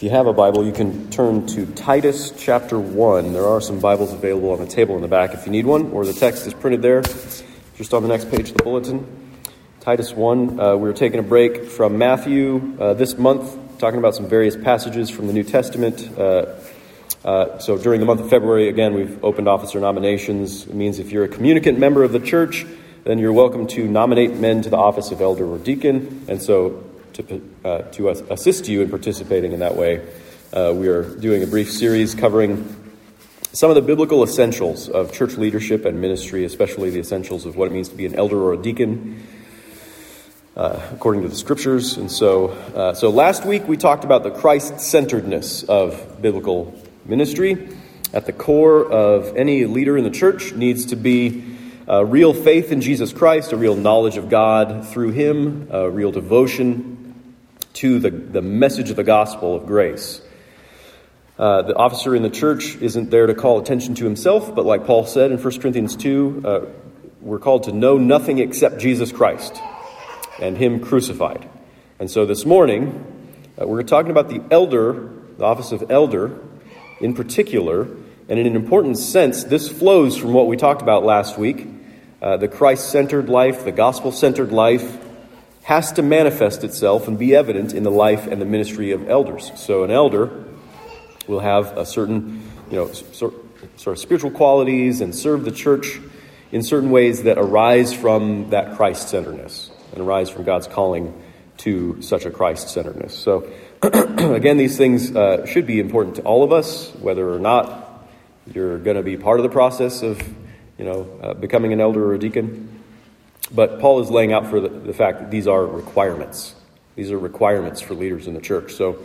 If you have a Bible, you can turn to Titus chapter 1. There are some Bibles available on the table in the back if you need one, or the text is printed there, just on the next page of the bulletin. Titus 1. Uh, we're taking a break from Matthew uh, this month, talking about some various passages from the New Testament. Uh, uh so during the month of February, again, we've opened officer nominations. It means if you're a communicant member of the church, then you're welcome to nominate men to the office of elder or deacon. And so to, uh, to assist you in participating in that way. Uh, we are doing a brief series covering some of the biblical essentials of church leadership and ministry, especially the essentials of what it means to be an elder or a deacon. Uh, according to the scriptures. And so, uh, so last week we talked about the Christ centeredness of biblical ministry. At the core of any leader in the church needs to be a real faith in Jesus Christ, a real knowledge of God through Him, a real devotion to the, the message of the gospel of grace. Uh, the officer in the church isn't there to call attention to himself, but like Paul said in 1 Corinthians 2, uh, we're called to know nothing except Jesus Christ and Him crucified. And so this morning, uh, we're talking about the elder, the office of elder in particular, and in an important sense, this flows from what we talked about last week uh, the Christ centered life, the gospel centered life, has to manifest itself and be evident in the life and the ministry of elders. So an elder will have a certain, you know, sort, sort of spiritual qualities and serve the church in certain ways that arise from that Christ centeredness and arise from God's calling to such a Christ centeredness. So, again, these things uh, should be important to all of us, whether or not you're going to be part of the process of, you know, uh, becoming an elder or a deacon. But Paul is laying out for the, the fact that these are requirements. These are requirements for leaders in the church. So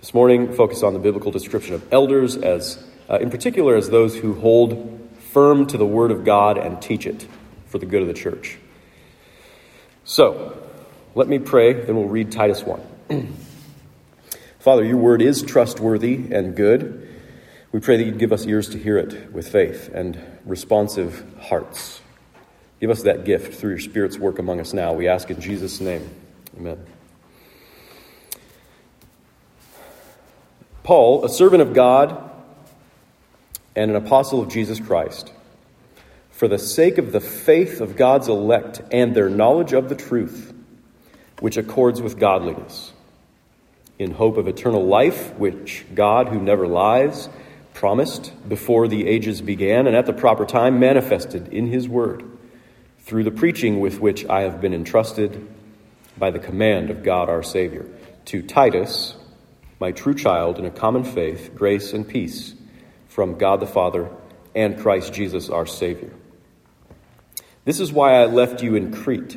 this morning, focus on the biblical description of elders as, uh, in particular, as those who hold firm to the word of God and teach it for the good of the church. So, let me pray, then we'll read Titus 1. Father, your word is trustworthy and good. We pray that you'd give us ears to hear it with faith and responsive hearts. Give us that gift through your Spirit's work among us now. We ask in Jesus' name. Amen. Paul, a servant of God and an apostle of Jesus Christ, for the sake of the faith of God's elect and their knowledge of the truth, which accords with godliness, in hope of eternal life, which God, who never lies, promised before the ages began and at the proper time manifested in his word through the preaching with which I have been entrusted by the command of God our Savior. To Titus, my true child in a common faith, grace and peace from God the Father and Christ Jesus our Savior. This is why I left you in Crete,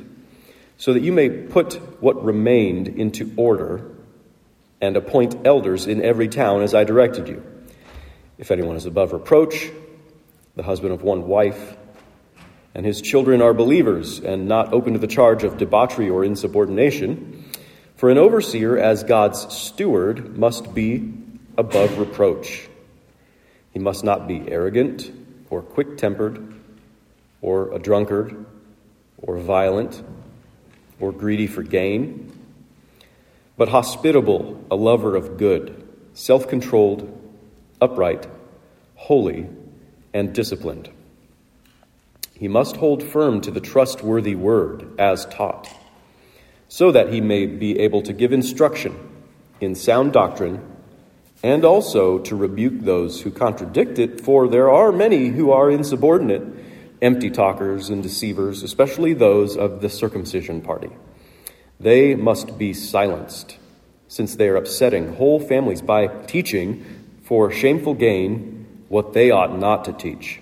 so that you may put what remained into order and appoint elders in every town as I directed you. If anyone is above reproach, the husband of one wife, and his children are believers and not open to the charge of debauchery or insubordination. For an overseer, as God's steward, must be above reproach. He must not be arrogant or quick tempered or a drunkard or violent or greedy for gain, but hospitable, a lover of good, self controlled, upright, holy, and disciplined. He must hold firm to the trustworthy word as taught, so that he may be able to give instruction in sound doctrine and also to rebuke those who contradict it, for there are many who are insubordinate, empty talkers and deceivers, especially those of the circumcision party. They must be silenced, since they are upsetting whole families by teaching for shameful gain what they ought not to teach.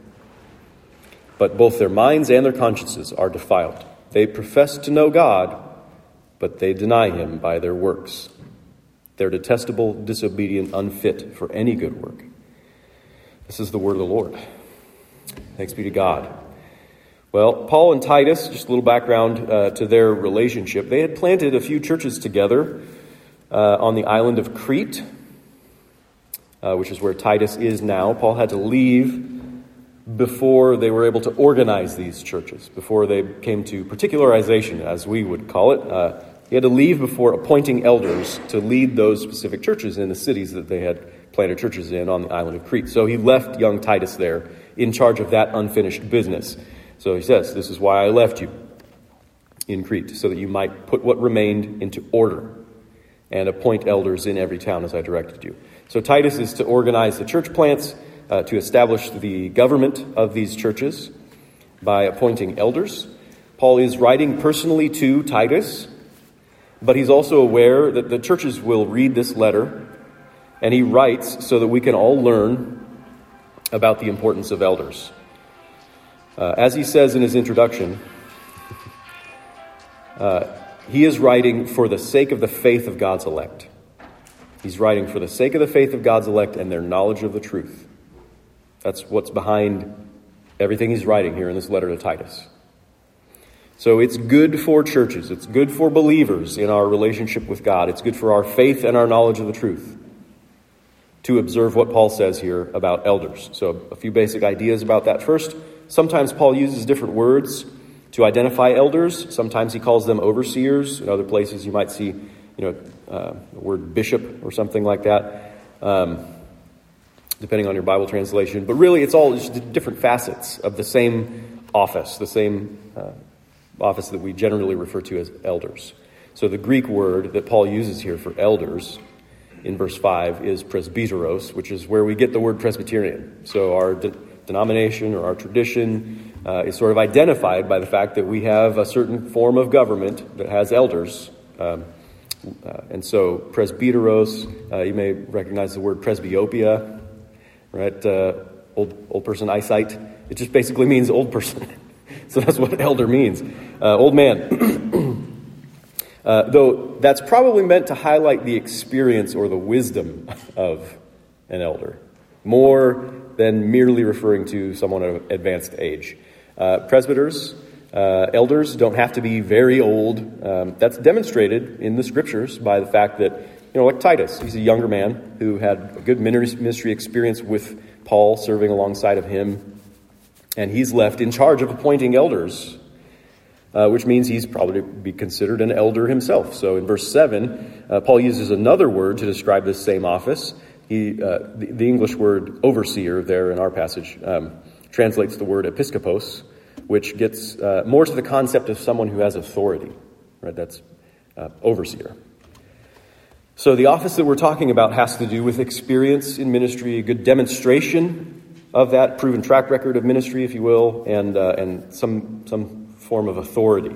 but both their minds and their consciences are defiled. They profess to know God, but they deny him by their works. They're detestable, disobedient, unfit for any good work. This is the word of the Lord. Thanks be to God. Well, Paul and Titus, just a little background uh, to their relationship. They had planted a few churches together uh, on the island of Crete, uh, which is where Titus is now. Paul had to leave before they were able to organize these churches, before they came to particularization, as we would call it. Uh, he had to leave before appointing elders to lead those specific churches in the cities that they had planted churches in on the island of Crete. So he left young Titus there in charge of that unfinished business. So he says, This is why I left you in Crete, so that you might put what remained into order and appoint elders in every town as I directed you. So Titus is to organize the church plants, uh, to establish the government of these churches by appointing elders. Paul is writing personally to Titus, but he's also aware that the churches will read this letter and he writes so that we can all learn about the importance of elders. Uh, as he says in his introduction, uh, he is writing for the sake of the faith of God's elect. He's writing for the sake of the faith of God's elect and their knowledge of the truth. That's what's behind everything he's writing here in this letter to Titus. So it's good for churches, it's good for believers in our relationship with God, it's good for our faith and our knowledge of the truth to observe what Paul says here about elders. So, a few basic ideas about that. First, sometimes Paul uses different words to identify elders. Sometimes he calls them overseers. In other places, you might see, you know, uh, the word bishop or something like that, um, depending on your Bible translation. But really, it's all just different facets of the same office, the same uh, office that we generally refer to as elders. So, the Greek word that Paul uses here for elders in verse 5 is presbyteros, which is where we get the word Presbyterian. So our de- denomination or our tradition uh, is sort of identified by the fact that we have a certain form of government that has elders. Um, uh, and so presbyteros, uh, you may recognize the word presbyopia, right? Uh, old, old person eyesight. It just basically means old person. so that's what elder means. Uh, old man. Uh, though that's probably meant to highlight the experience or the wisdom of an elder, more than merely referring to someone of advanced age. Uh, presbyters, uh, elders don't have to be very old. Um, that's demonstrated in the scriptures by the fact that, know, like Titus, he's a younger man who had a good ministry experience with Paul serving alongside of him, and he's left in charge of appointing elders uh, which means he's probably be considered an elder himself. So in verse 7, uh, Paul uses another word to describe this same office. He, uh, the, the, English word overseer there in our passage um, translates the word episkopos, which gets uh, more to the concept of someone who has authority. Right? That's uh, overseer. So the office that we're talking about has to do with experience in ministry, a good demonstration of that proven track record of ministry, if you will, and, uh, and some, some form of authority.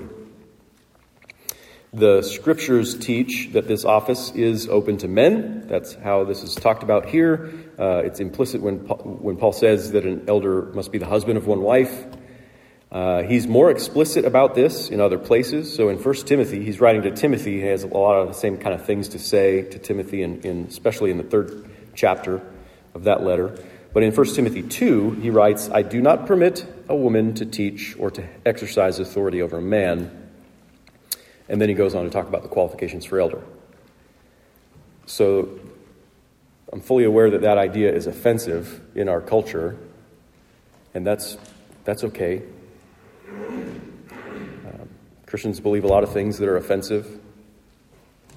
The scriptures teach that this office is open to men. That's how this is talked about here. Uh, it's implicit when Paul, when Paul says that an elder must be the husband of one wife. Uh, he's more explicit about this in other places. So in 1 Timothy, he's writing to Timothy. He has a lot of the same kind of things to say to Timothy, in, in especially in the third chapter of that letter. But in 1 Timothy 2, he writes, I do not permit a woman to teach or to exercise authority over a man. And then he goes on to talk about the qualifications for elder. So I'm fully aware that that idea is offensive in our culture, and that's, that's okay. Um, Christians believe a lot of things that are offensive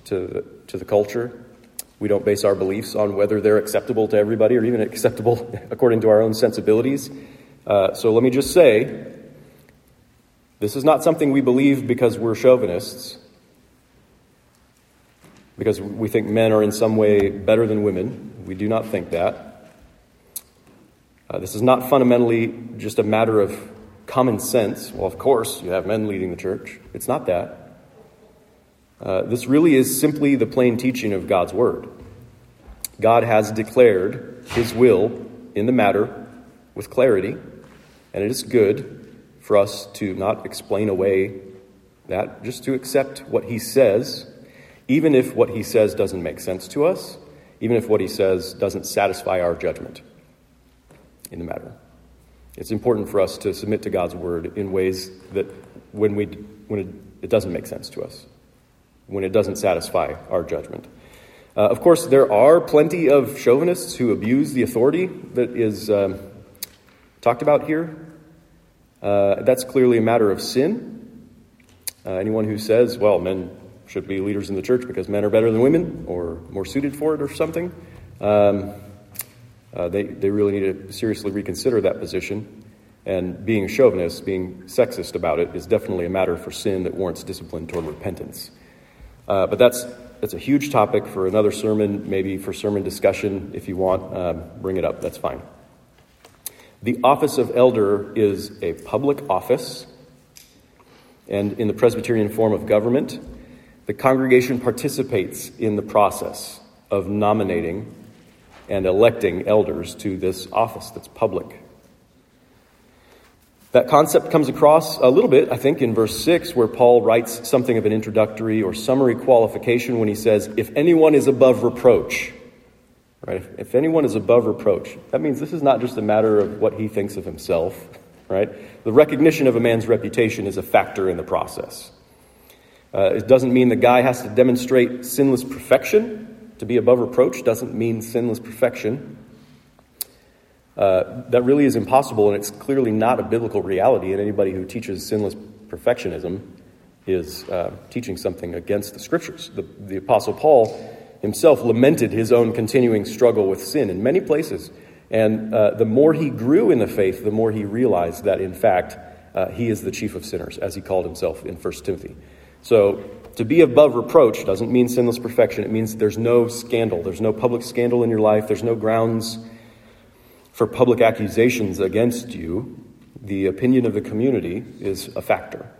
to the, to the culture. We don't base our beliefs on whether they're acceptable to everybody or even acceptable according to our own sensibilities. Uh, so let me just say this is not something we believe because we're chauvinists, because we think men are in some way better than women. We do not think that. Uh, this is not fundamentally just a matter of common sense. Well, of course, you have men leading the church. It's not that. Uh, this really is simply the plain teaching of God's Word. God has declared His will in the matter with clarity, and it is good for us to not explain away that, just to accept what He says, even if what He says doesn't make sense to us, even if what He says doesn't satisfy our judgment. in the matter. It's important for us to submit to God's word in ways that when, we, when it, it doesn't make sense to us, when it doesn't satisfy our judgment. Uh, of course, there are plenty of chauvinists who abuse the authority that is um, talked about here. Uh, that's clearly a matter of sin. Uh, anyone who says, well, men should be leaders in the church because men are better than women or more suited for it or something, um, uh, they, they really need to seriously reconsider that position. And being chauvinist, being sexist about it, is definitely a matter for sin that warrants discipline toward repentance. Uh, but that's, that's a huge topic for another sermon, maybe for sermon discussion. If you want, um, bring it up. That's fine. The office of elder is a public office, and in the Presbyterian form of government, the congregation participates in the process of nominating and electing elders to this office that's public. That concept comes across a little bit, I think, in verse 6, where Paul writes something of an introductory or summary qualification when he says, If anyone is above reproach, right? If, anyone is above reproach, that means this is not just a matter of what he thinks of himself, right? The recognition of a man's reputation is a factor in the process. Uh, it doesn't mean the guy has to demonstrate sinless perfection. To be above reproach doesn't mean sinless perfection. Uh, that really is impossible, and it's clearly not a biblical reality. And anybody who teaches sinless perfectionism is uh, teaching something against the scriptures. The, the Apostle Paul himself lamented his own continuing struggle with sin in many places. And uh, the more he grew in the faith, the more he realized that, in fact, uh, he is the chief of sinners, as he called himself in 1 Timothy. So, to be above reproach doesn't mean sinless perfection. It means there's no scandal. There's no public scandal in your life. There's no grounds for public accusations against you. The opinion of the community is a factor.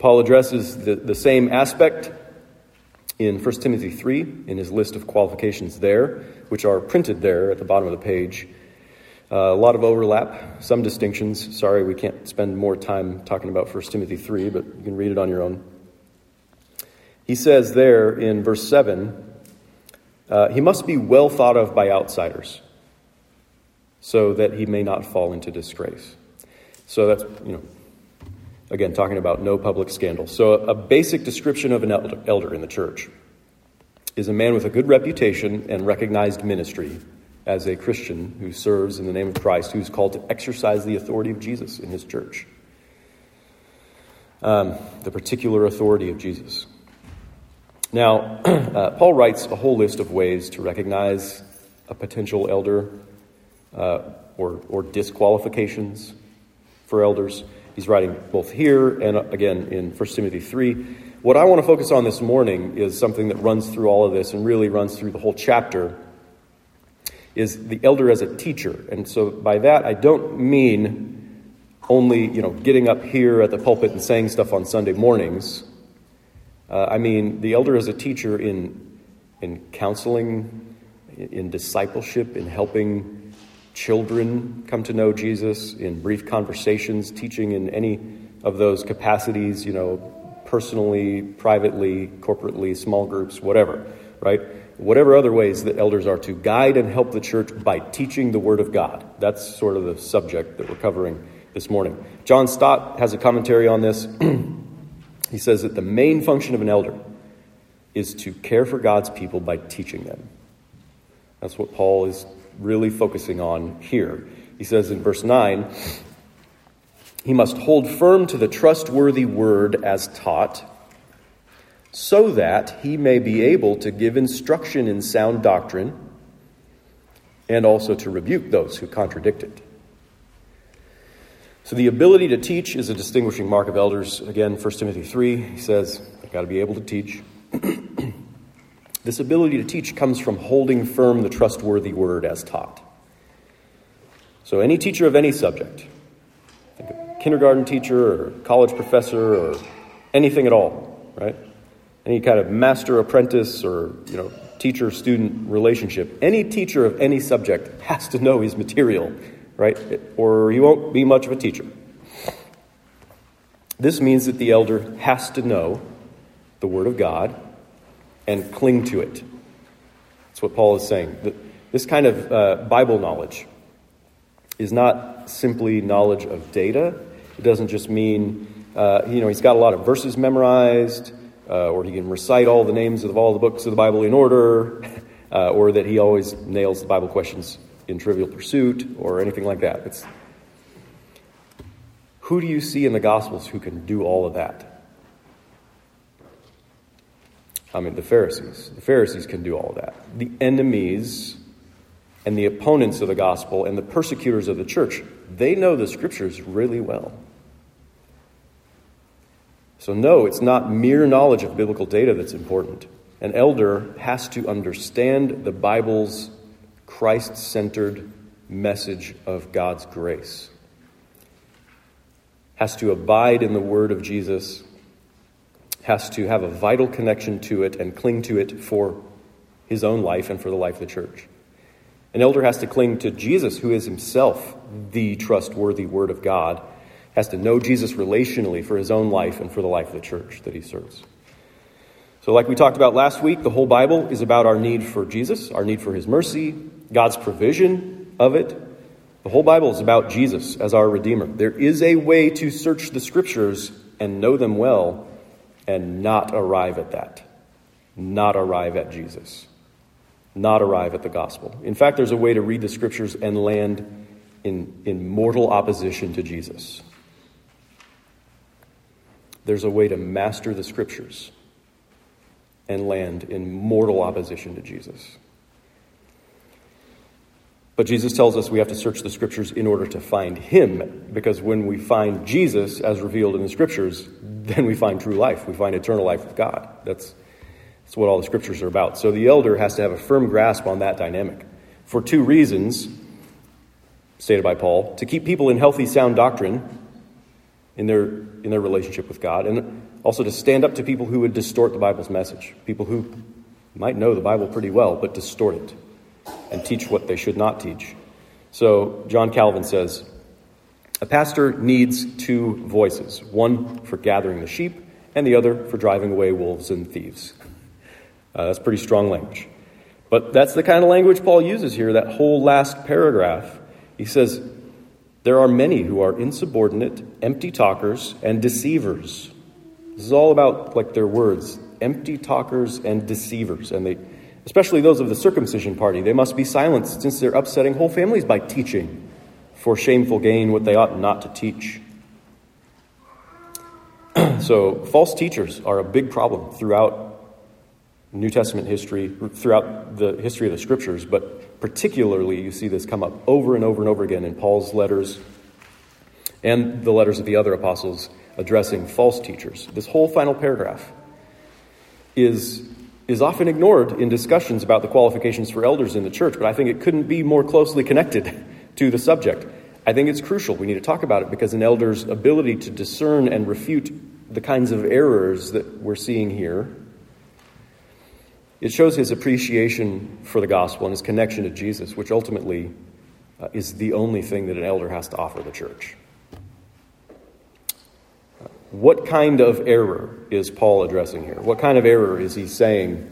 Paul addresses the, the same aspect in 1 Timothy 3 in his list of qualifications there, which are printed there at the bottom of the page. Uh, a lot of overlap, some distinctions. Sorry, we can't spend more time talking about 1 Timothy 3, but you can read it on your own. He says there in verse 7 uh, he must be well thought of by outsiders so that he may not fall into disgrace. So that's, you know, again, talking about no public scandal. So a, a basic description of an elder in the church is a man with a good reputation and recognized ministry as a Christian who serves in the name of Christ, who's called to exercise the authority of Jesus in his church. Um, the particular authority of Jesus. Now, uh, Paul writes a whole list of ways to recognize a potential elder uh, or, or disqualifications for elders. He's writing both here and uh, again in 1 Timothy 3. What I want to focus on this morning is something that runs through all of this and really runs through the whole chapter is the elder as a teacher. And so by that, I don't mean only, you know, getting up here at the pulpit and saying stuff on Sunday mornings. Uh, I mean the elder as a teacher in, in counseling, in discipleship, in helping children come to know Jesus, in brief conversations, teaching in any of those capacities, you know, personally, privately, corporately, small groups, whatever, right? whatever other ways that elders are to guide and help the church by teaching the Word of God. That's sort of the subject that we're covering this morning. John Stott has a commentary on this. he says that the main function of an elder is to care for God's people by teaching them. That's what Paul is really focusing on here. He says in verse 9, he must hold firm to the trustworthy word as taught so that he may be able to give instruction in sound doctrine and also to rebuke those who contradict it. So, the ability to teach is a distinguishing mark of elders. Again, 1 Timothy 3, he says, I've got to be able to teach. this ability to teach comes from holding firm the trustworthy word as taught. So, any teacher of any subject, think a kindergarten teacher or college professor or anything at all, right? Any kind of master apprentice or you know teacher student relationship. Any teacher of any subject has to know his material right? Or he won't be much of a teacher. This means that the elder has to know the word of god and cling to it. That's what paul is saying. This kind of uh, Bible knowledge is not simply knowledge of data. It doesn't just mean, uh, you know, he's got a lot of verses memorized, uh, or he can recite all the names of all the books of the Bible in order, uh, or that he always nails the Bible questions in Trivial Pursuit, or anything like that. It's, who do you see in the Gospels who can do all of that? I mean, the Pharisees. The Pharisees can do all of that. The enemies and the opponents of the gospel and the persecutors of the church, they know the scriptures really well. So, no, it's not mere knowledge of biblical data that's important. An elder has to understand the Bible's Christ centered message of God's grace, has to abide in the word of Jesus, has to have a vital connection to it and cling to it for his own life and for the life of the church. An elder has to cling to Jesus, who is himself the trustworthy Word of God, has to know Jesus relationally for his own life and for the life of the church that he serves. So, like we talked about last week, the whole Bible is about our need for Jesus, our need for his mercy, God's provision of it. The whole Bible is about Jesus as our Redeemer. There is a way to search the Scriptures and know them well and not arrive at that, not arrive at Jesus not arrive at the gospel. In fact, there's a way to read the scriptures and land in, in mortal opposition to Jesus. There's a way to master the scriptures and land in mortal opposition to Jesus. But Jesus tells us we have to search the scriptures in order to find him, because when we find Jesus as revealed in the scriptures, then we find true life. We find eternal life with God. That's that's what all the scriptures are about. So the elder has to have a firm grasp on that dynamic for two reasons, stated by Paul to keep people in healthy, sound doctrine in their, in their relationship with God, and also to stand up to people who would distort the Bible's message, people who might know the Bible pretty well, but distort it and teach what they should not teach. So John Calvin says, a pastor needs two voices one for gathering the sheep, and the other for driving away wolves and thieves. Uh, that's pretty strong language. But that's the kind of language Paul uses here, that whole last paragraph. He says, There are many who are insubordinate, empty talkers, and deceivers. This is all about like their words empty talkers and deceivers. And they, especially those of the circumcision party, they must be silenced since they're upsetting whole families by teaching for shameful gain what they ought not to teach. so, false teachers are a big problem throughout New Testament history, throughout the history of the scriptures, but particularly you see this come up over and over and over again in Paul's letters and the letters of the other apostles addressing false teachers. This whole final paragraph is, is often ignored in discussions about the qualifications for elders in the church, but I think it couldn't be more closely connected to the subject. I think it's crucial. We need to talk about it because an elder's ability to discern and refute the kinds of errors that we're seeing here it shows his appreciation for the gospel and his connection to Jesus, which ultimately uh, is the only thing that an elder has to offer the church. What kind of error is Paul addressing here? What kind of error is he saying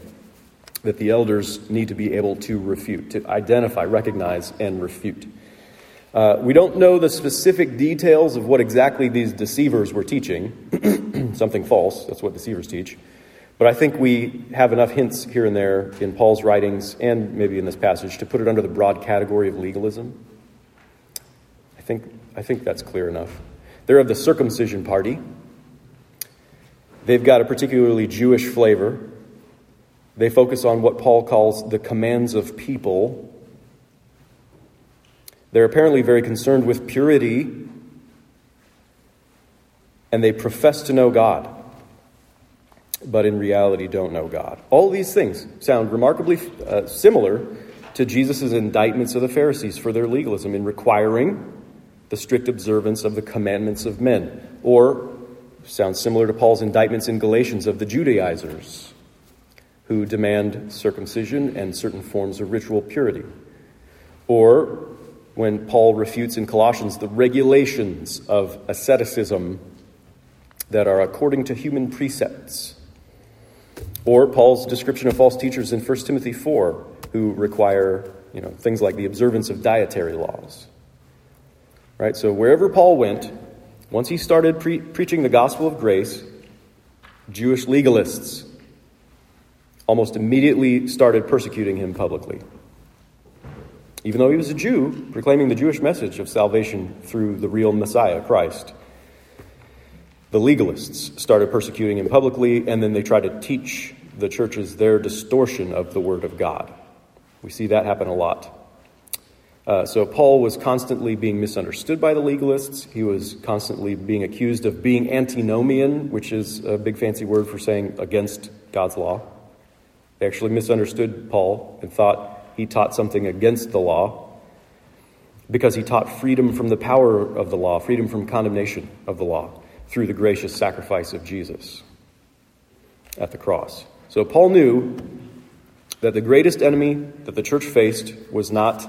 that the elders need to be able to refute, to identify, recognize, and refute? Uh, we don't know the specific details of what exactly these deceivers were teaching, something false, that's what deceivers teach. But I think we have enough hints here and there in Paul's writings and maybe in this passage to put it under the broad category of legalism. I think, I think that's clear enough. They're of the circumcision party. They've got a particularly Jewish flavor. They focus on what Paul calls the commands of people. They're apparently very concerned with purity, and they profess to know God but in reality don't know God. All these things sound remarkably uh, similar to Jesus' indictments of the Pharisees for their legalism in requiring the strict observance of the commandments of men, or sounds similar to Paul's indictments in Galatians of the Judaizers who demand circumcision and certain forms of ritual purity. Or when Paul refutes in Colossians the regulations of asceticism that are according to human precepts or Paul's description of false teachers in 1 Timothy 4, who require you know, things like the observance of dietary laws. Right? So wherever Paul went, once he started pre- preaching the gospel of grace, Jewish legalists almost immediately started persecuting him publicly. Even though he was a Jew, proclaiming the Jewish message of salvation through the real Messiah, Christ. The legalists started persecuting him publicly, and then they tried to teach the churches their distortion of the Word of God. We see that happen a lot. Uh, so Paul was constantly being misunderstood by the legalists. He was constantly being accused of being antinomian, which is a big fancy word for saying against God's law. They actually misunderstood Paul and thought he taught something against the law because he taught freedom from the power of the law, freedom from condemnation of the law through the gracious sacrifice of Jesus at the cross. So Paul knew that the greatest enemy that the church faced was not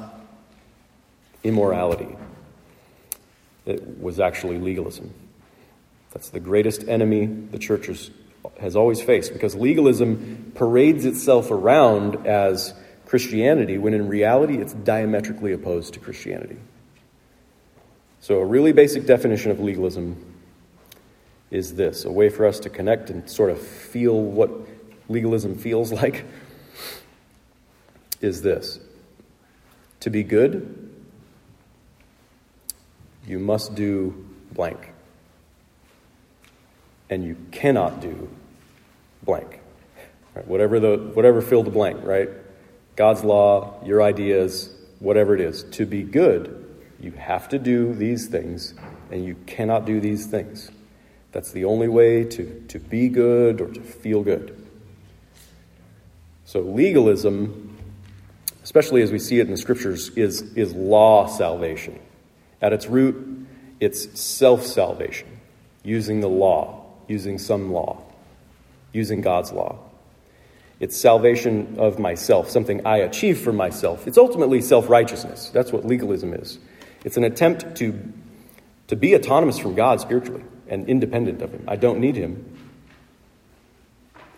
immorality, it was actually legalism. That's the greatest enemy the church has always faced because legalism parades itself around as Christianity when in reality it's diametrically opposed to Christianity. So, a really basic definition of legalism is this a way for us to connect and sort of feel what legalism feels like is this to be good, you must do blank. And you cannot do blank. Right? Whatever, the, whatever fill the blank, right? God's law, your ideas, whatever it is. To be good, you have to do these things, and you cannot do these things. That's the only way to, to be good or to feel good. So, legalism, especially as we see it in the scriptures, is, is law salvation. At its root, it's self salvation, using the law, using some law, using God's law. It's salvation of myself, something I achieve for myself. It's ultimately self righteousness. That's what legalism is. It's an attempt to, to be autonomous from God spiritually and independent of Him. I don't need Him.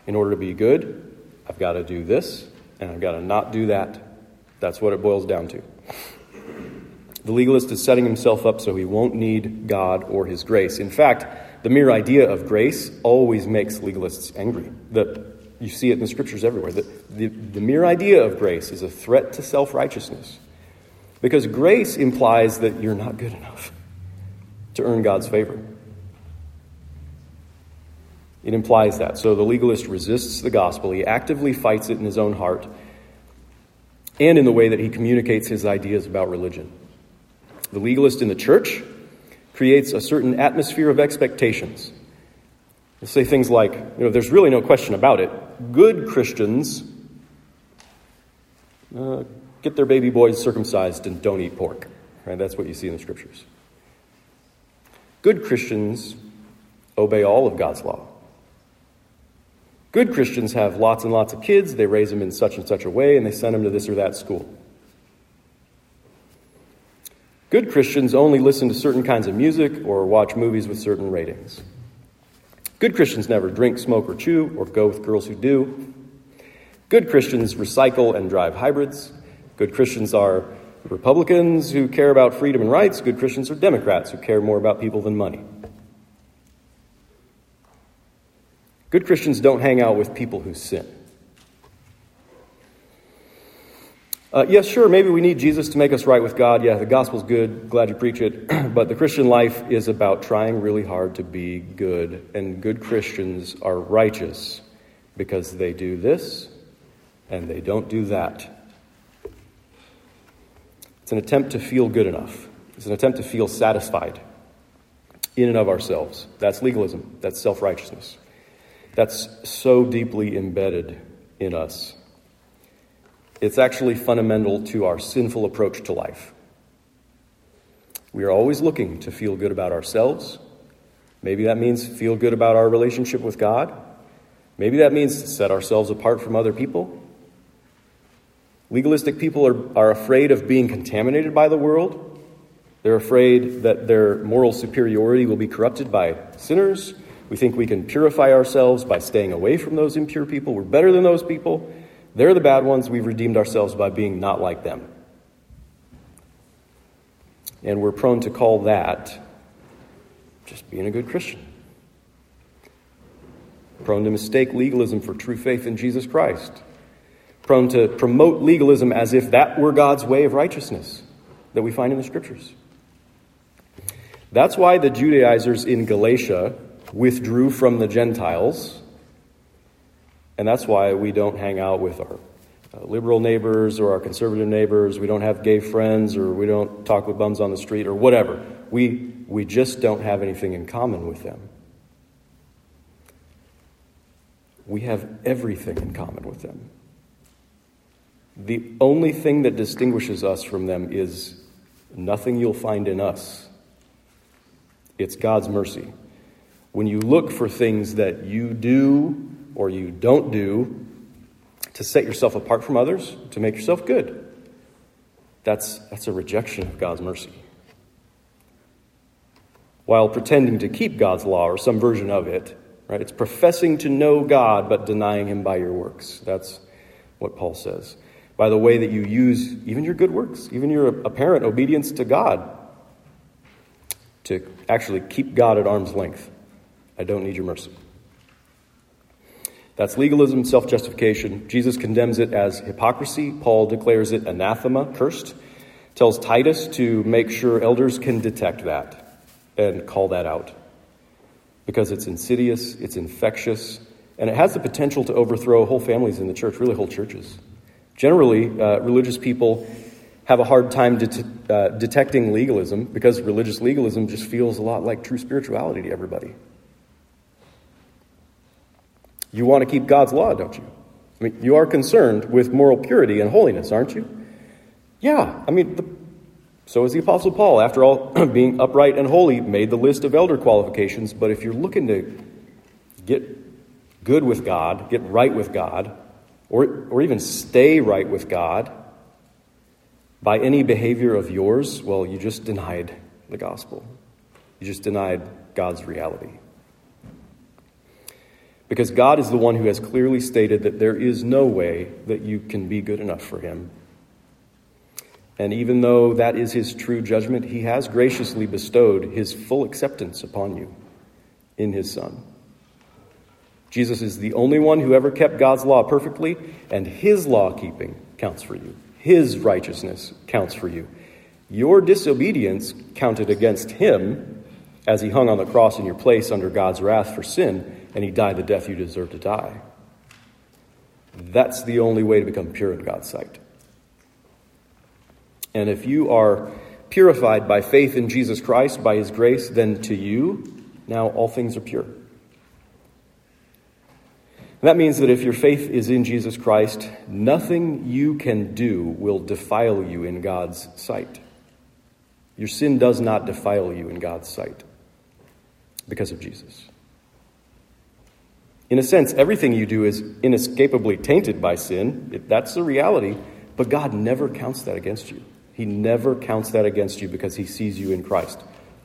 In order to be good, I've got to do this, and I've got to not do that. That's what it boils down to. The legalist is setting himself up so he won't need God or His grace. In fact, the mere idea of grace always makes legalists angry. The, you see it in the scriptures everywhere. The, the, the mere idea of grace is a threat to self righteousness. Because grace implies that you're not good enough to earn God's favor. It implies that. So the legalist resists the gospel. He actively fights it in his own heart and in the way that he communicates his ideas about religion. The legalist in the church creates a certain atmosphere of expectations. They say things like, you know, there's really no question about it. Good Christians uh, get their baby boys circumcised and don't eat pork. Right? That's what you see in the scriptures. Good Christians obey all of God's law. Good Christians have lots and lots of kids, they raise them in such and such a way, and they send them to this or that school. Good Christians only listen to certain kinds of music or watch movies with certain ratings. Good Christians never drink, smoke, or chew, or go with girls who do. Good Christians recycle and drive hybrids. Good Christians are Republicans who care about freedom and rights. Good Christians are Democrats who care more about people than money. Good Christians don't hang out with people who sin. Uh, yes, sure, maybe we need Jesus to make us right with God. Yeah, the gospel's good. Glad you preach it. but the Christian life is about trying really hard to be good. And good Christians are righteous because they do this and they don't do that. It's an attempt to feel good enough, it's an attempt to feel satisfied in and of ourselves. That's legalism, that's self righteousness that's so deeply embedded in us. It's actually fundamental to our sinful approach to life. We are always looking to feel good about ourselves. Maybe that means feel good about our relationship with God. Maybe that means to set ourselves apart from other people. Legalistic people are, are afraid of being contaminated by the world. They're afraid that their moral superiority will be corrupted by sinners. We think we can purify ourselves by staying away from those impure people. We're better than those people. They're the bad ones. We've redeemed ourselves by being not like them. And we're prone to call that just being a good Christian. Prone to mistake legalism for true faith in Jesus Christ. Prone to promote legalism as if that were God's way of righteousness that we find in the scriptures. That's why the Judaizers in Galatia withdrew from the Gentiles. And that's why we don't hang out with our uh, liberal neighbors or our conservative neighbors. We don't have gay friends or we don't talk with bums on the street or whatever. We, we just don't have anything in common with them. We have everything in common with them. The only thing that distinguishes us from them is nothing you'll find in us. It's God's mercy. When you look for things that you do or you don't do to set yourself apart from others, to make yourself good, that's, that's a rejection of God's mercy. While pretending to keep God's law or some version of it, right? It's professing to know God but denying Him by your works. That's what Paul says. By the way that you use even your good works, even your apparent obedience to God, to actually keep God at arm's length. I don't need your mercy. That's legalism, self justification. Jesus condemns it as hypocrisy. Paul declares it anathema, cursed. Tells Titus to make sure elders can detect that and call that out. Because it's insidious, it's infectious, and it has the potential to overthrow whole families in the church, really whole churches. Generally, uh, religious people have a hard time det- uh, detecting legalism because religious legalism just feels a lot like true spirituality to everybody. You want to keep God's law, don't you? I mean, you are concerned with moral purity and holiness, aren't you? Yeah, I mean, the, so is the Apostle Paul. After all, being upright and holy made the list of elder qualifications. But if you're looking to get good with God, get right with God, or, or even stay right with God by any behavior of yours, well, you just denied the gospel. You just denied God's reality. Because God is the one who has clearly stated that there is no way that you can be good enough for Him. And even though that is His true judgment, He has graciously bestowed His full acceptance upon you in His Son. Jesus is the only one who ever kept God's law perfectly, and His law keeping counts for you. His righteousness counts for you. Your disobedience counted against Him as He hung on the cross in your place under God's wrath for sin and he died the death you deserve to die. That's the only way to become pure in God's sight. And if you are purified by faith in Jesus Christ, by his grace, then to you, now all things are pure. And that means that if your faith is in Jesus Christ, nothing you can do will defile you in God's sight. Your sin does not defile you in God's sight because of Jesus. In a sense, everything you do is inescapably tainted by sin. That's the reality. But God never counts that against you. He never counts that against you because He sees you in Christ.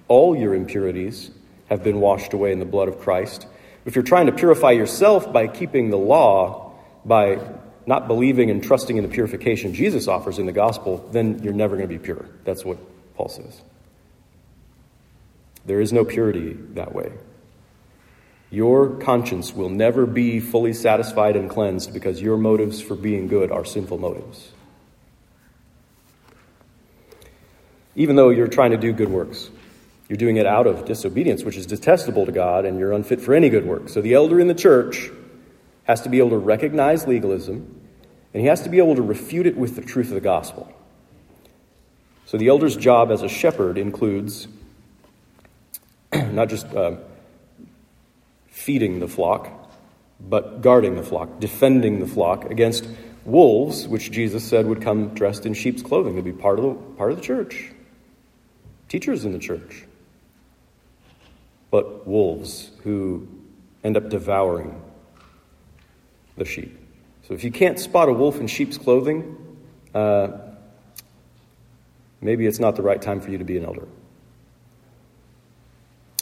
All your impurities have been washed away in the blood of Christ. If you're trying to purify yourself by keeping the law, by not believing and trusting in the purification Jesus offers in the gospel, then you're never going to be pure. That's what Paul says. There is no purity that way. Your conscience will never be fully satisfied and cleansed because your motives for being good are sinful motives. Even though you're trying to do good works, you're doing it out of disobedience, which is detestable to God, and you're unfit for any good work. So the elder in the church has to be able to recognize legalism, and he has to be able to refute it with the truth of the gospel. So the elder's job as a shepherd includes not just. Uh, feeding the flock, but guarding the flock, defending the flock against wolves, which Jesus said would come dressed in sheep's clothing. They'd be part of the, part of the church, teachers in the church. But wolves who end up devouring the sheep. So if you can't spot a wolf in sheep's clothing, uh, maybe it's not the right time for you to be an elder.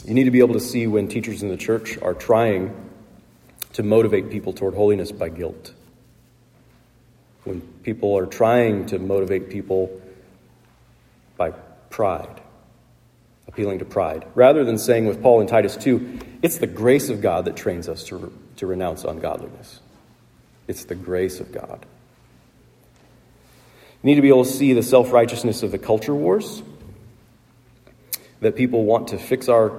You need to be able to see when teachers in the church are trying to motivate people toward holiness by guilt. when people are trying to motivate people by pride, appealing to pride, rather than saying with Paul in Titus 2, it's the grace of God that trains us to, to renounce ungodliness. It's the grace of God. You need to be able to see the self righteousness of the culture wars, that people want to fix our,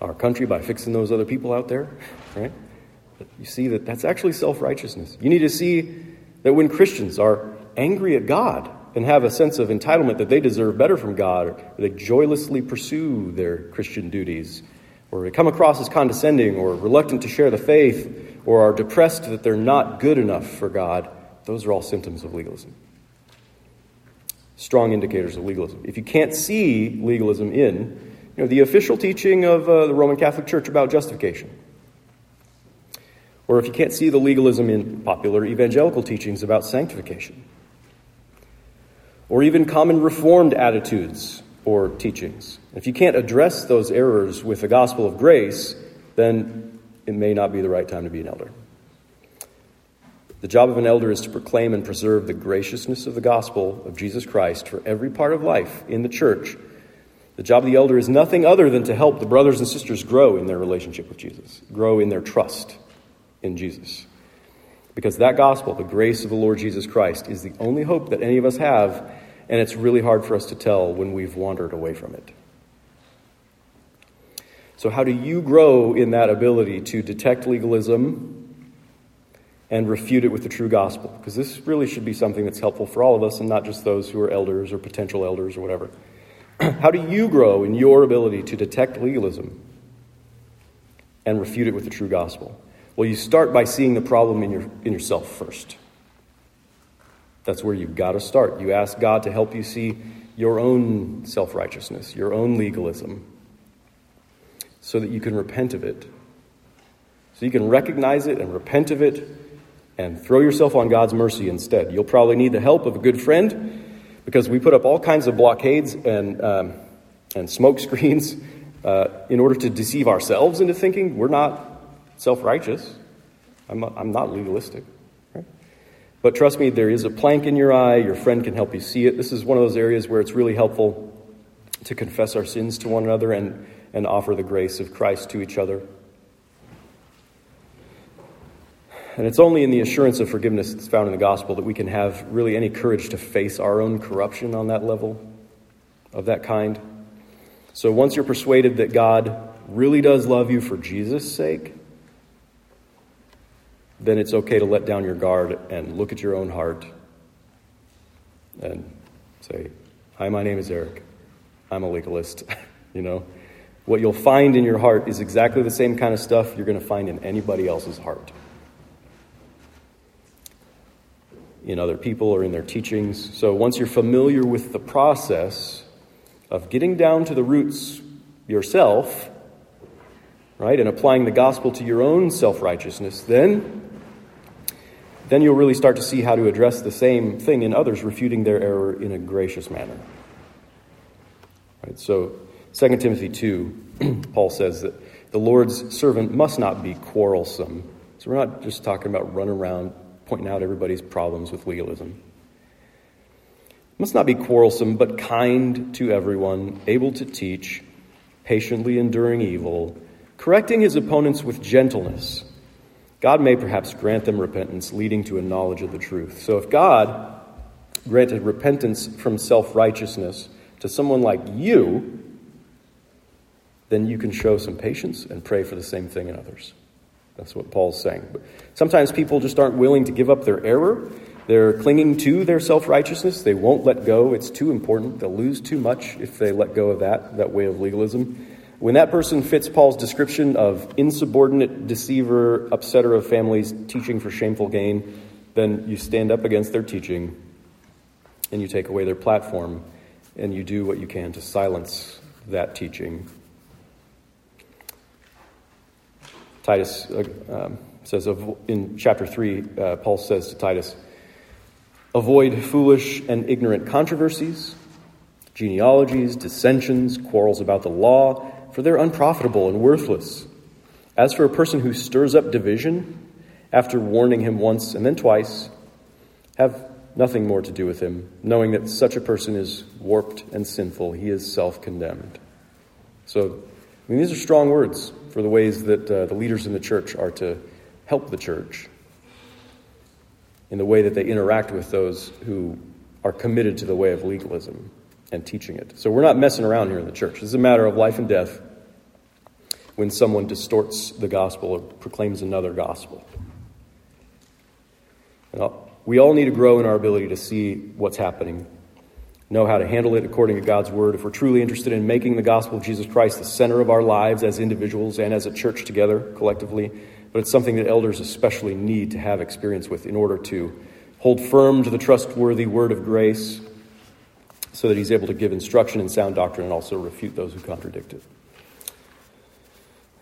our country by fixing those other people out there, right? But You see that that's actually self righteousness. You need to see that when Christians are angry at God and have a sense of entitlement that they deserve better from God, or they joylessly pursue their Christian duties, or they come across as condescending or reluctant to share the faith, or are depressed that they're not good enough for God, those are all symptoms of legalism. Strong indicators of legalism. If you can't see legalism in you know, the official teaching of uh, the Roman Catholic Church about justification, or if you can't see the legalism in popular evangelical teachings about sanctification, or even common reformed attitudes or teachings, if you can't address those errors with the gospel of grace, then it may not be the right time to be an elder. The job of an elder is to proclaim and preserve the graciousness of the gospel of Jesus Christ for every part of life in the church. The job of the elder is nothing other than to help the brothers and sisters grow in their relationship with Jesus, grow in their trust in Jesus. Because that gospel, the grace of the Lord Jesus Christ, is the only hope that any of us have, and it's really hard for us to tell when we've wandered away from it. So, how do you grow in that ability to detect legalism and refute it with the true gospel? Because this really should be something that's helpful for all of us and not just those who are elders or potential elders or whatever. how do you grow in your ability to detect legalism and refute it with the true gospel? Well, you start by seeing the problem in, your, in yourself first. That's where you've got to start. You ask God to help you see your own self righteousness, your own legalism, so that you can repent of it. So you can recognize it and repent of it and throw yourself on God's mercy instead. You'll probably need the help of a good friend because we put up all kinds of blockades and, um, and smoke screens uh, in order to deceive ourselves into thinking we're not self righteous. I'm, I'm not legalistic. Right? But trust me, there is a plank in your eye. Your friend can help you see it. This is one of those areas where it's really helpful to confess our sins to one another and, and offer the grace of Christ to each other. And it's only in the assurance of forgiveness that's found in the gospel that we can have really any courage to face our own corruption on that level, of that kind. So once you're persuaded that God really does love you for Jesus' sake, then it's okay to let down your guard and look at your own heart and say, Hi, my name is Eric. I'm a legalist. you know, what you'll find in your heart is exactly the same kind of stuff you're going to find in anybody else's heart. In other people or in their teachings. So once you're familiar with the process of getting down to the roots yourself, right, and applying the gospel to your own self righteousness, then then you'll really start to see how to address the same thing in others, refuting their error in a gracious manner. Right, so, 2 Timothy 2, Paul says that the Lord's servant must not be quarrelsome. So, we're not just talking about run around pointing out everybody's problems with legalism. Must not be quarrelsome, but kind to everyone, able to teach, patiently enduring evil, correcting his opponents with gentleness God may perhaps grant them repentance leading to a knowledge of the truth. So if God granted repentance from self righteousness to someone like you, then you can show some patience and pray for the same thing in others. That's what Paul's saying. But sometimes people just aren't willing to give up their error. They're clinging to their self righteousness. They won't let go. It's too important. They'll lose too much if they let go of that, that way of legalism. When that person fits Paul's description of insubordinate, deceiver, upsetter of families, teaching for shameful gain, then you stand up against their teaching and you take away their platform and you do what you can to silence that teaching. Titus uh, um, says in chapter 3, uh, Paul says to Titus, Avoid foolish and ignorant controversies, genealogies, dissensions, quarrels about the law for they're unprofitable and worthless. As for a person who stirs up division, after warning him once and then twice, have nothing more to do with him, knowing that such a person is warped and sinful. He is self condemned. So, I mean, these are strong words for the ways that uh, the leaders in the church are to help the church in the way that they interact with those who are committed to the way of legalism and teaching it. So, we're not messing around here in the church. This is a matter of life and death when someone distorts the gospel or proclaims another gospel. We all need to grow in our ability to see what's happening, know how to handle it according to God's word. If we're truly interested in making the gospel of Jesus Christ the center of our lives as individuals and as a church together collectively, but it's something that elders especially need to have experience with in order to hold firm to the trustworthy word of grace so that he's able to give instruction in sound doctrine and also refute those who contradict it.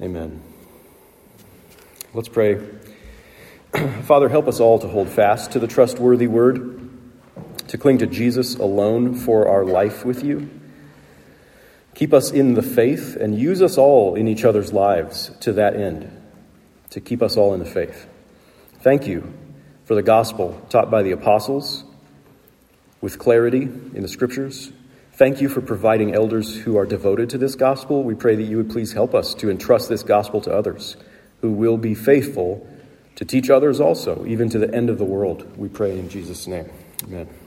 Amen. Let's pray. Father, help us all to hold fast to the trustworthy word, to cling to Jesus alone for our life with you. Keep us in the faith and use us all in each other's lives to that end, to keep us all in the faith. Thank you for the gospel taught by the apostles with clarity in the scriptures. Thank you for providing elders who are devoted to this gospel. We pray that you would please help us to entrust this gospel to others who will be faithful to teach others also, even to the end of the world. We pray in Jesus' name. Amen.